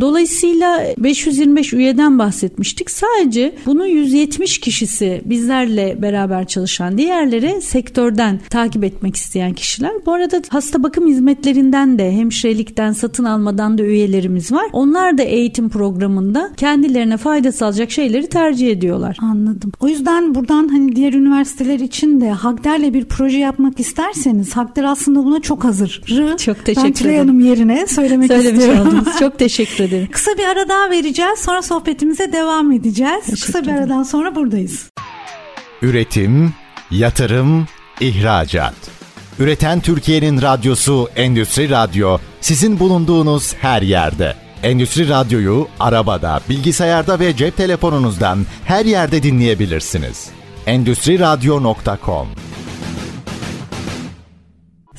Dolayısıyla 525 üyeden bahsetmiştik. Sadece bunun 170 kişisi bizlerle beraber çalışan diğerleri sektörden takip etmek isteyen kişiler. Bu arada hasta bakım hizmetlerinden de hemşirelikten satın almadan da üyelerimiz var. Onlar da eğitim programında kendilerine fayda sağlayacak şeyleri tercih ediyorlar. Anladım. O yüzden buradan hani diğer üniversiteler için de Hakder'le bir proje yapmak isterseniz Hakder aslında buna çok hazır. Çok teşekkür ben Tülay Hanım yerine söylemek Söylemiş istiyorum. oldunuz. Çok teşekkür ederim. Kısa bir ara daha vereceğiz. Sonra sohbetimize devam edeceğiz. Teşekkür Kısa bir aradan sonra buradayız. Üretim, yatırım, ihracat. Üreten Türkiye'nin radyosu Endüstri Radyo sizin bulunduğunuz her yerde. Endüstri Radyo'yu arabada, bilgisayarda ve cep telefonunuzdan her yerde dinleyebilirsiniz. Endüstri Radyo.com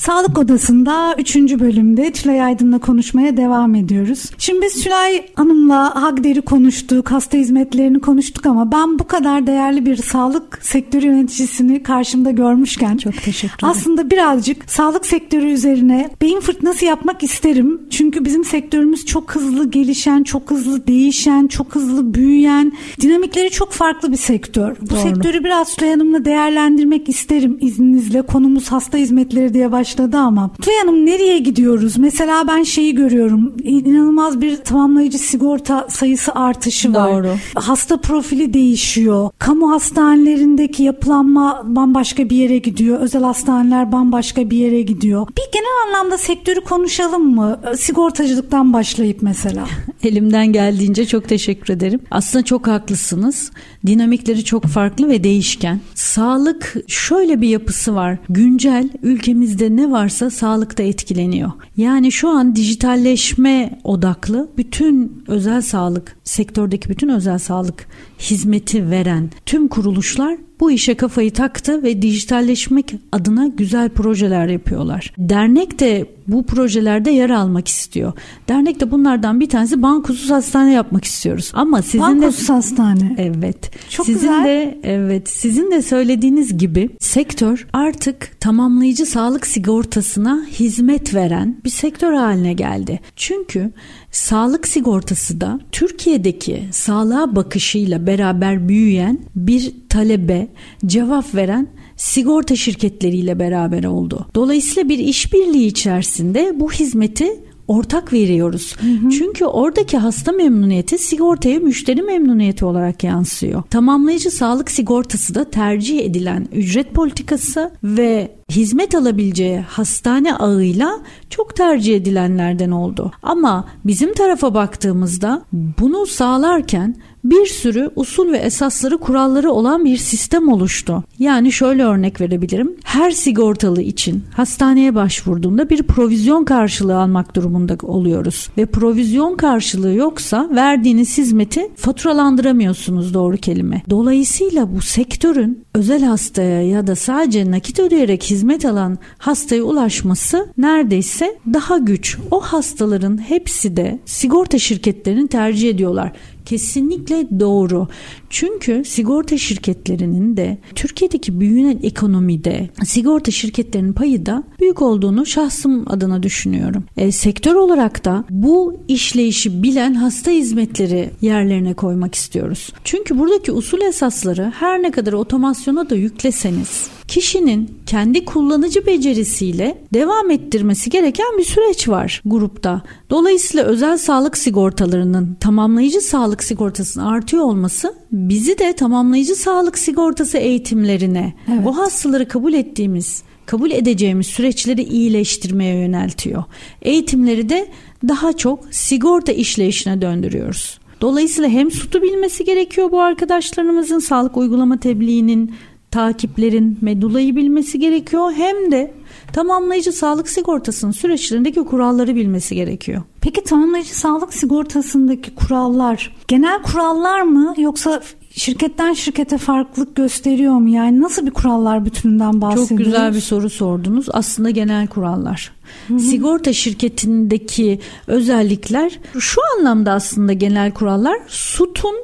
Sağlık Odası'nda 3. bölümde Tülay Aydın'la konuşmaya devam ediyoruz. Şimdi biz Tülay Hanım'la Hagder'i konuştuk, hasta hizmetlerini konuştuk ama ben bu kadar değerli bir sağlık sektörü yöneticisini karşımda görmüşken çok teşekkür ederim. Aslında birazcık sağlık sektörü üzerine beyin fırtınası yapmak isterim. Çünkü bizim sektörümüz çok hızlı gelişen, çok hızlı değişen, çok hızlı büyüyen, dinamikleri çok farklı bir sektör. Bu Doğru. sektörü biraz Tülay Hanım'la değerlendirmek isterim izninizle. Konumuz hasta hizmetleri diye başladı ama. Tülay Hanım nereye gidiyoruz? Mesela ben şeyi görüyorum. İnanılmaz bir tamamlayıcı sigorta sayısı artışı var. Doğru. Hasta profili değişiyor. Kamu hastanelerindeki yapılanma bambaşka bir yere gidiyor. Özel hastaneler bambaşka bir yere gidiyor. Bir genel anlamda sektörü konuşalım mı? Sigortacılıktan başlayıp mesela. Elimden geldiğince çok teşekkür ederim. Aslında çok haklısınız. Dinamikleri çok farklı ve değişken. Sağlık şöyle bir yapısı var. Güncel ülkemizde ne varsa sağlıkta etkileniyor. Yani şu an dijitalleşme odaklı bütün özel sağlık sektördeki bütün özel sağlık hizmeti veren tüm kuruluşlar bu işe kafayı taktı ve dijitalleşmek adına güzel projeler yapıyorlar. Dernek de bu projelerde yer almak istiyor. Dernek de bunlardan bir tanesi bankusuz hastane yapmak istiyoruz. Ama sizin Bankusuz de hastane. Evet. Çok sizin güzel. de evet sizin de söylediğiniz gibi sektör artık tamamlayıcı sağlık sigortasına hizmet veren bir sektör haline geldi. Çünkü sağlık sigortası da Türkiye'deki sağlığa bakışıyla beraber büyüyen bir talebe cevap veren sigorta şirketleriyle beraber oldu. Dolayısıyla bir işbirliği içerisinde bu hizmeti ortak veriyoruz. Çünkü oradaki hasta memnuniyeti sigortaya müşteri memnuniyeti olarak yansıyor. Tamamlayıcı sağlık sigortası da tercih edilen ücret politikası ve hizmet alabileceği hastane ağıyla çok tercih edilenlerden oldu. Ama bizim tarafa baktığımızda bunu sağlarken bir sürü usul ve esasları kuralları olan bir sistem oluştu. Yani şöyle örnek verebilirim. Her sigortalı için hastaneye başvurduğunda bir provizyon karşılığı almak durumunda oluyoruz. Ve provizyon karşılığı yoksa verdiğiniz hizmeti faturalandıramıyorsunuz doğru kelime. Dolayısıyla bu sektörün özel hastaya ya da sadece nakit ödeyerek hizmet alan hastaya ulaşması neredeyse daha güç. O hastaların hepsi de sigorta şirketlerini tercih ediyorlar. Kesinlikle doğru. Çünkü sigorta şirketlerinin de Türkiye'deki büyüyen ekonomide sigorta şirketlerinin payı da büyük olduğunu şahsım adına düşünüyorum. E, sektör olarak da bu işleyişi bilen hasta hizmetleri yerlerine koymak istiyoruz. Çünkü buradaki usul esasları her ne kadar otomasyona da yükleseniz kişinin kendi kullanıcı becerisiyle devam ettirmesi gereken bir süreç var grupta. Dolayısıyla özel sağlık sigortalarının tamamlayıcı sağlık sigortasının artıyor olması bizi de tamamlayıcı sağlık sigortası eğitimlerine Evet. o hastaları kabul ettiğimiz kabul edeceğimiz süreçleri iyileştirmeye yöneltiyor. Eğitimleri de daha çok sigorta işleyişine döndürüyoruz. Dolayısıyla hem sütü bilmesi gerekiyor bu arkadaşlarımızın sağlık uygulama tebliğinin takiplerin medulayı bilmesi gerekiyor hem de tamamlayıcı sağlık sigortasının süreçlerindeki kuralları bilmesi gerekiyor. Peki tamamlayıcı sağlık sigortasındaki kurallar genel kurallar mı yoksa şirketten şirkete farklılık gösteriyor mu? Yani nasıl bir kurallar bütününden bahsediyoruz? Çok güzel bir soru sordunuz. Aslında genel kurallar. Hı hı. Sigorta şirketindeki özellikler şu anlamda aslında genel kurallar. SUT'un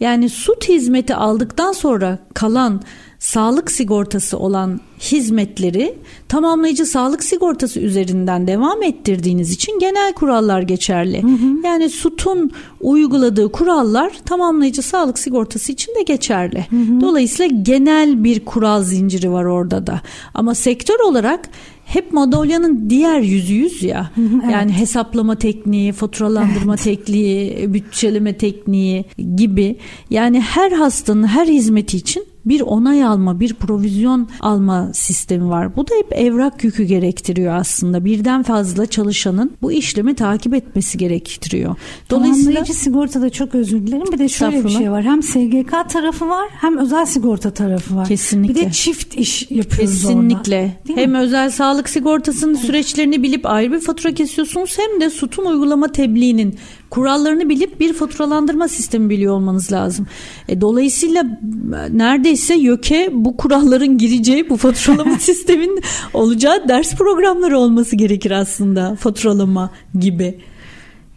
yani SUT hizmeti aldıktan sonra kalan sağlık sigortası olan hizmetleri tamamlayıcı sağlık sigortası üzerinden devam ettirdiğiniz için genel kurallar geçerli. Hı hı. Yani SUT'un uyguladığı kurallar tamamlayıcı sağlık sigortası için de geçerli. Hı hı. Dolayısıyla genel bir kural zinciri var orada da. Ama sektör olarak hep Madalya'nın diğer yüzü yüz ya. evet. Yani hesaplama tekniği, faturalandırma evet. tekniği, bütçeleme tekniği gibi. Yani her hastanın her hizmeti için bir onay alma, bir provizyon alma sistemi var. Bu da hep evrak yükü gerektiriyor aslında. Birden fazla çalışanın bu işlemi takip etmesi gerektiriyor. Dolayısıyla Tamamlayıcı sigortada çok özür dilerim. Bir de şöyle bir şey var. Hem SGK tarafı var hem özel sigorta tarafı var. Kesinlikle. Bir de çift iş yapıyoruz Kesinlikle. orada. Hem mi? özel sağlık sigortasının evet. süreçlerini bilip ayrı bir fatura kesiyorsunuz hem de SUT'un uygulama tebliğinin kurallarını bilip bir faturalandırma sistemi biliyor olmanız lazım. E, dolayısıyla neredeyse YÖK'e bu kuralların gireceği bu faturalama sistemin olacağı ders programları olması gerekir aslında faturalama gibi.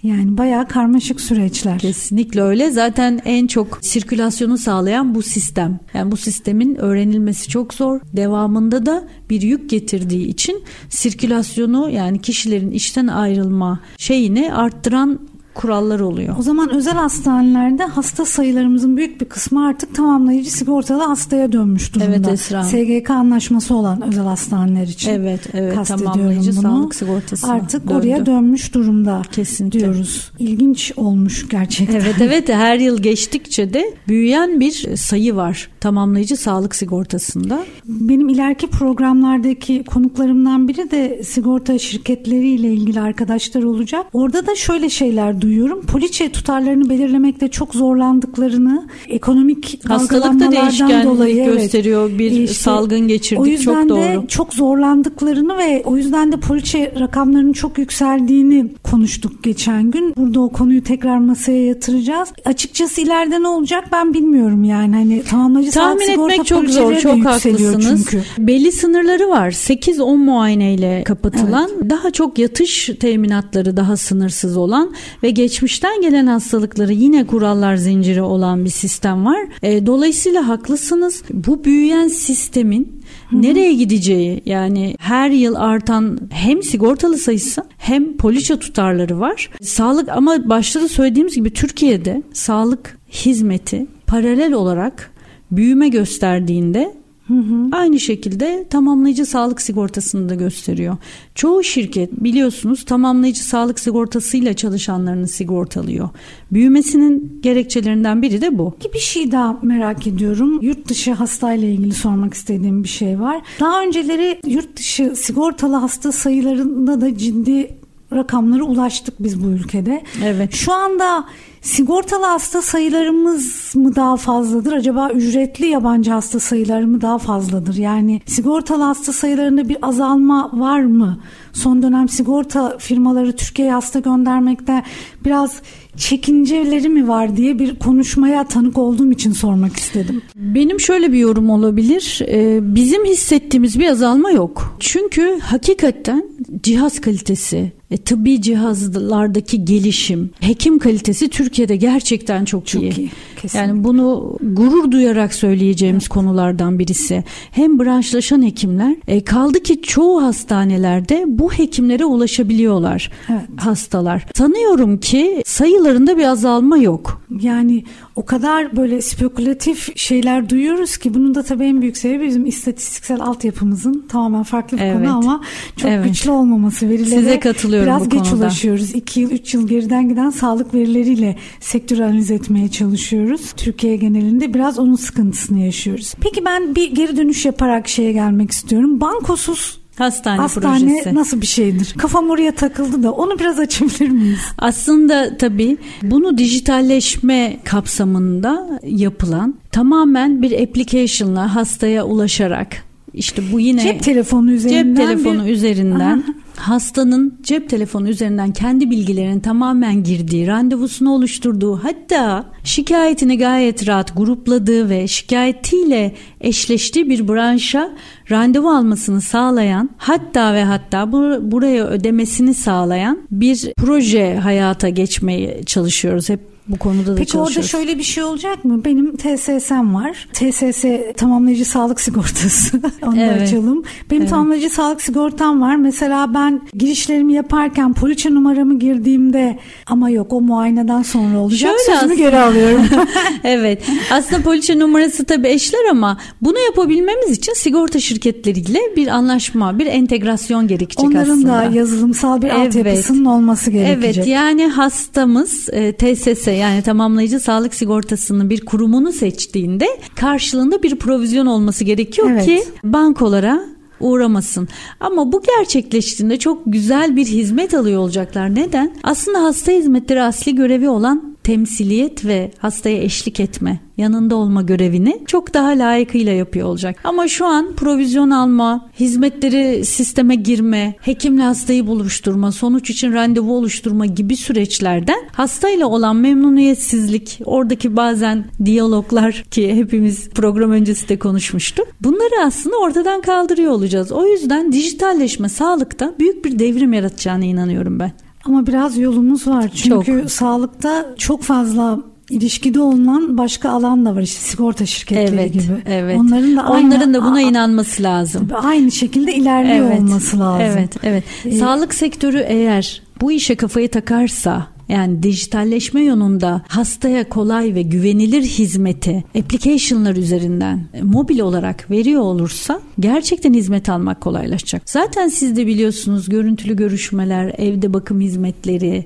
Yani bayağı karmaşık süreçler. Kesinlikle öyle. Zaten en çok sirkülasyonu sağlayan bu sistem. Yani bu sistemin öğrenilmesi çok zor. Devamında da bir yük getirdiği için sirkülasyonu yani kişilerin işten ayrılma şeyini arttıran kurallar oluyor. O zaman özel hastanelerde hasta sayılarımızın büyük bir kısmı artık tamamlayıcı sigortalı hastaya dönmüş durumda. Evet Esra. SGK anlaşması olan özel hastaneler için. Evet, evet. Tamamlayıcı bunu. sağlık sigortası. Artık döndü. oraya dönmüş durumda Kesinlikle. diyoruz. İlginç olmuş gerçekten. Evet, evet. Her yıl geçtikçe de büyüyen bir sayı var tamamlayıcı sağlık sigortasında. Benim ileriki programlardaki konuklarımdan biri de sigorta şirketleriyle ilgili arkadaşlar olacak. Orada da şöyle şeyler duyuyorum. Poliçe tutarlarını belirlemekte çok zorlandıklarını, ekonomik hastalık da dolayı gösteriyor. Evet, bir işte, salgın geçirdik. O yüzden çok doğru. de çok zorlandıklarını ve o yüzden de poliçe rakamlarının çok yükseldiğini konuştuk geçen gün. Burada o konuyu tekrar masaya yatıracağız. Açıkçası ileride ne olacak ben bilmiyorum yani. Hani tamamlayıcı Tahmin etmek çok zor. Çok haklısınız. Çünkü. Belli sınırları var. 8-10 muayeneyle kapatılan, evet. daha çok yatış teminatları daha sınırsız olan ve geçmişten gelen hastalıkları yine kurallar zinciri olan bir sistem var. E, dolayısıyla haklısınız. Bu büyüyen sistemin Hı-hı. nereye gideceği yani her yıl artan hem sigortalı sayısı hem poliçe tutarları var. Sağlık ama başta da söylediğimiz gibi Türkiye'de sağlık hizmeti paralel olarak büyüme gösterdiğinde Hı hı. Aynı şekilde tamamlayıcı sağlık sigortasını da gösteriyor. Çoğu şirket biliyorsunuz tamamlayıcı sağlık sigortasıyla çalışanlarını sigortalıyor. Büyümesinin gerekçelerinden biri de bu. Bir şey daha merak ediyorum. Yurt dışı hastayla ilgili sormak istediğim bir şey var. Daha önceleri yurt dışı sigortalı hasta sayılarında da ciddi rakamlara ulaştık biz bu ülkede. Evet. Şu anda Sigortalı hasta sayılarımız mı daha fazladır? Acaba ücretli yabancı hasta sayıları mı daha fazladır? Yani sigortalı hasta sayılarında bir azalma var mı? Son dönem sigorta firmaları Türkiye'ye hasta göndermekte biraz çekinceleri mi var diye bir konuşmaya tanık olduğum için sormak istedim. Benim şöyle bir yorum olabilir. Ee, bizim hissettiğimiz bir azalma yok. Çünkü hakikaten cihaz kalitesi, e, tıbbi cihazlardaki gelişim, hekim kalitesi Türkiye'de gerçekten çok, çok iyi. iyi yani bunu gurur duyarak söyleyeceğimiz evet. konulardan birisi. Hem branşlaşan hekimler e, kaldı ki çoğu hastanelerde bu hekimlere ulaşabiliyorlar evet. hastalar. Sanıyorum ki sayılarında bir azalma yok. Yani o kadar böyle spekülatif şeyler duyuyoruz ki bunun da tabii en büyük sebebi bizim istatistiksel altyapımızın tamamen farklı bir evet. konu ama çok evet. güçlü olmaması verilere Size katılıyorum biraz bu geç konuda. ulaşıyoruz. 2 yıl 3 yıl geriden giden sağlık verileriyle sektörü analiz etmeye çalışıyoruz. Türkiye genelinde biraz onun sıkıntısını yaşıyoruz. Peki ben bir geri dönüş yaparak şeye gelmek istiyorum. Bankosuz Hastane, Hastane projesi. nasıl bir şeydir? Kafam oraya takıldı da onu biraz açabilir miyiz? Aslında tabii bunu dijitalleşme kapsamında yapılan tamamen bir application'la hastaya ulaşarak işte bu yine cep telefonu üzerinden cep telefonu bir... üzerinden hastanın cep telefonu üzerinden kendi bilgilerinin tamamen girdiği, randevusunu oluşturduğu, hatta şikayetini gayet rahat grupladığı ve şikayetiyle eşleştiği bir branşa randevu almasını sağlayan, hatta ve hatta bur- buraya ödemesini sağlayan bir proje hayata geçmeye çalışıyoruz. Hep bu konuda da Peki çalışıyoruz. orada şöyle bir şey olacak mı? Benim TSS'm var. TSS tamamlayıcı sağlık sigortası. Onu Evet. da açalım. Benim Evet. tamamlayıcı sağlık sigortam var. Mesela ben girişlerimi yaparken poliçe numaramı girdiğimde ama yok o muayeneden sonra olacak. Şöyle Sözümü aslında- geri alıyorum. evet. Aslında poliçe numarası tabii eşler ama bunu yapabilmemiz için sigorta şirketleriyle bir anlaşma, bir entegrasyon gerekecek Onların aslında. da yazılımsal bir Evet. altyapısının olması gerekecek. Evet yani hastamız e, TSS yani tamamlayıcı sağlık sigortasının bir kurumunu seçtiğinde karşılığında bir provizyon olması gerekiyor Evet. ki bankolara uğramasın. Ama bu gerçekleştiğinde çok güzel bir hizmet alıyor olacaklar. Neden? Aslında hasta hizmetleri asli görevi olan temsiliyet ve hastaya eşlik etme, yanında olma görevini çok daha layıkıyla yapıyor olacak. Ama şu an provizyon alma, hizmetleri sisteme girme, hekimle hastayı buluşturma, sonuç için randevu oluşturma gibi süreçlerden hastayla olan memnuniyetsizlik, oradaki bazen diyaloglar ki hepimiz program öncesi de konuşmuştuk. Bunları aslında ortadan kaldırıyor olacağız. O yüzden dijitalleşme sağlıkta büyük bir devrim yaratacağına inanıyorum ben. Ama biraz yolumuz var. Çünkü Çok. sağlıkta çok fazla ilişkide olunan başka alan da var işte sigorta şirketleri Evet, gibi. evet. Onların da aynı, Onların da buna inanması lazım. aynı şekilde ilerliyor olması lazım. Evet, evet. Ee, Sağlık sektörü eğer bu işe kafayı takarsa yani dijitalleşme yolunda hastaya kolay ve güvenilir hizmeti application'lar üzerinden e, mobil olarak veriyor olursa gerçekten hizmet almak kolaylaşacak. Zaten siz de biliyorsunuz görüntülü görüşmeler, evde bakım hizmetleri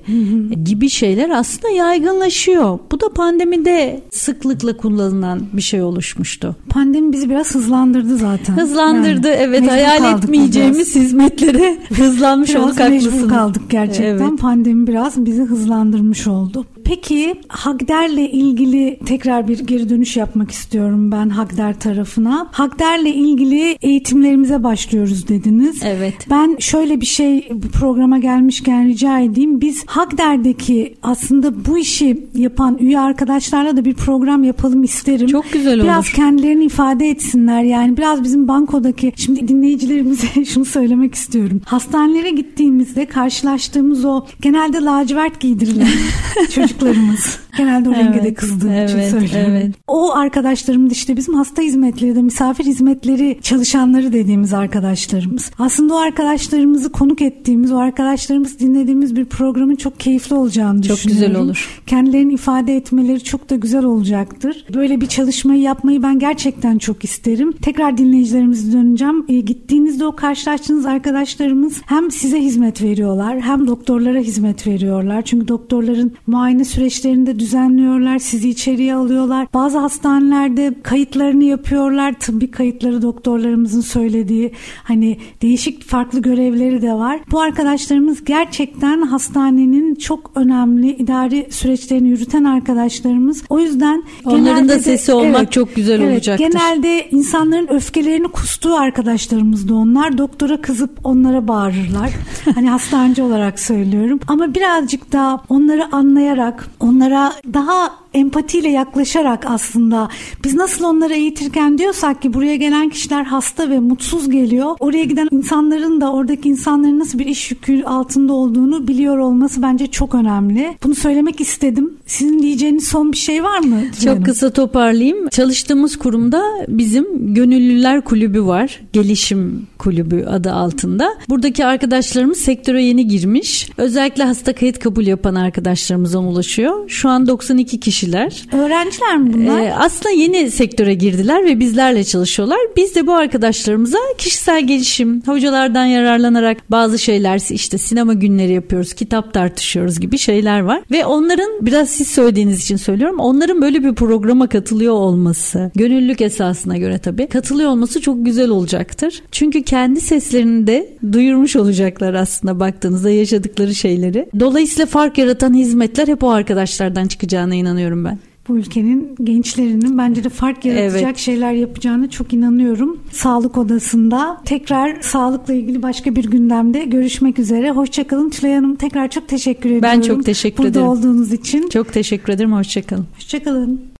e, gibi şeyler aslında yaygınlaşıyor. Bu da pandemide sıklıkla kullanılan bir şey oluşmuştu. Pandemi bizi biraz hızlandırdı zaten. Hızlandırdı Yani evet hayal etmeyeceğimiz hizmetlere hızlanmış Biraz olduk haklısınız. kaldık gerçekten. Evet. Pandemi biraz bizi hızlandırmış oldu. Peki Hagder'le ilgili tekrar bir geri dönüş yapmak istiyorum ben Hagder tarafına. Hagder'le ilgili eğitimlerimize başlıyoruz dediniz. Evet. Ben şöyle bir şey bu programa gelmişken rica edeyim. Biz Hagder'deki aslında bu işi yapan üye arkadaşlarla da bir program yapalım isterim. Çok güzel Biraz olur. kendilerini ifade etsinler. Yani biraz bizim bankodaki şimdi dinleyicilerimize şunu söylemek istiyorum. Hastanelere gittiğimizde karşılaştığımız o genelde lacivert giydirilen 不认识。Genelde o renge de Evet, kızdığım için evet, söylüyorum. evet. O arkadaşlarımız işte bizim hasta hizmetleri de misafir hizmetleri çalışanları dediğimiz arkadaşlarımız. Aslında o arkadaşlarımızı konuk ettiğimiz, o arkadaşlarımız dinlediğimiz bir programın çok keyifli olacağını Çok düşünüyorum. güzel olur. Kendilerini ifade etmeleri çok da güzel olacaktır. Böyle bir çalışmayı yapmayı ben gerçekten çok isterim. Tekrar dinleyicilerimize döneceğim. E, gittiğinizde o karşılaştığınız arkadaşlarımız hem size hizmet veriyorlar hem doktorlara hizmet veriyorlar. Çünkü doktorların muayene süreçlerini de düzenliyorlar. Sizi içeriye alıyorlar. Bazı hastanelerde kayıtlarını yapıyorlar. Tıbbi kayıtları doktorlarımızın söylediği hani değişik farklı görevleri de var. Bu arkadaşlarımız gerçekten hastanenin çok önemli idari süreçlerini yürüten arkadaşlarımız. O yüzden Onların da de- sesi olmak çok güzel evet, olacaktır. Genelde insanların öfkelerini kustuğu arkadaşlarımız da onlar. Doktora kızıp onlara bağırırlar. hani hastaneci olarak söylüyorum. Ama birazcık daha onları anlayarak, onlara daha empatiyle yaklaşarak aslında biz nasıl onları eğitirken diyorsak ki buraya gelen kişiler hasta ve mutsuz geliyor. Oraya giden insanların da oradaki insanların nasıl bir iş yükü altında olduğunu biliyor olması bence çok önemli. Bunu söylemek istedim. Sizin diyeceğiniz son bir şey var mı? Çok kısa toparlayayım. Çalıştığımız kurumda bizim Gönüllüler Kulübü var. Gelişim Kulübü adı altında. Buradaki arkadaşlarımız sektöre yeni girmiş. Özellikle hasta kayıt kabul yapan arkadaşlarımızdan ulaşıyor. Şu an 92 kişi kişiler. Öğrenciler mi bunlar? Ee, aslında yeni sektöre girdiler ve bizlerle çalışıyorlar. Biz de bu arkadaşlarımıza kişisel gelişim, hocalardan yararlanarak bazı şeyler işte sinema günleri yapıyoruz, kitap tartışıyoruz gibi şeyler var. Ve onların biraz siz söylediğiniz için söylüyorum. Onların böyle bir programa katılıyor olması, gönüllülük esasına göre tabii katılıyor olması çok güzel olacaktır. Çünkü kendi seslerini de duyurmuş olacaklar aslında baktığınızda yaşadıkları şeyleri. Dolayısıyla fark yaratan hizmetler hep o arkadaşlardan çıkacağına inanıyorum ben bu ülkenin gençlerinin bence de fark yaratacak evet. şeyler yapacağını çok inanıyorum. Sağlık odasında tekrar sağlıkla ilgili başka bir gündemde görüşmek üzere. Hoşçakalın Tülay Hanım. Tekrar çok teşekkür ediyorum. Ben çok teşekkür Burada ederim. Burada olduğunuz için. Çok teşekkür ederim. Hoşçakalın. Hoşçakalın.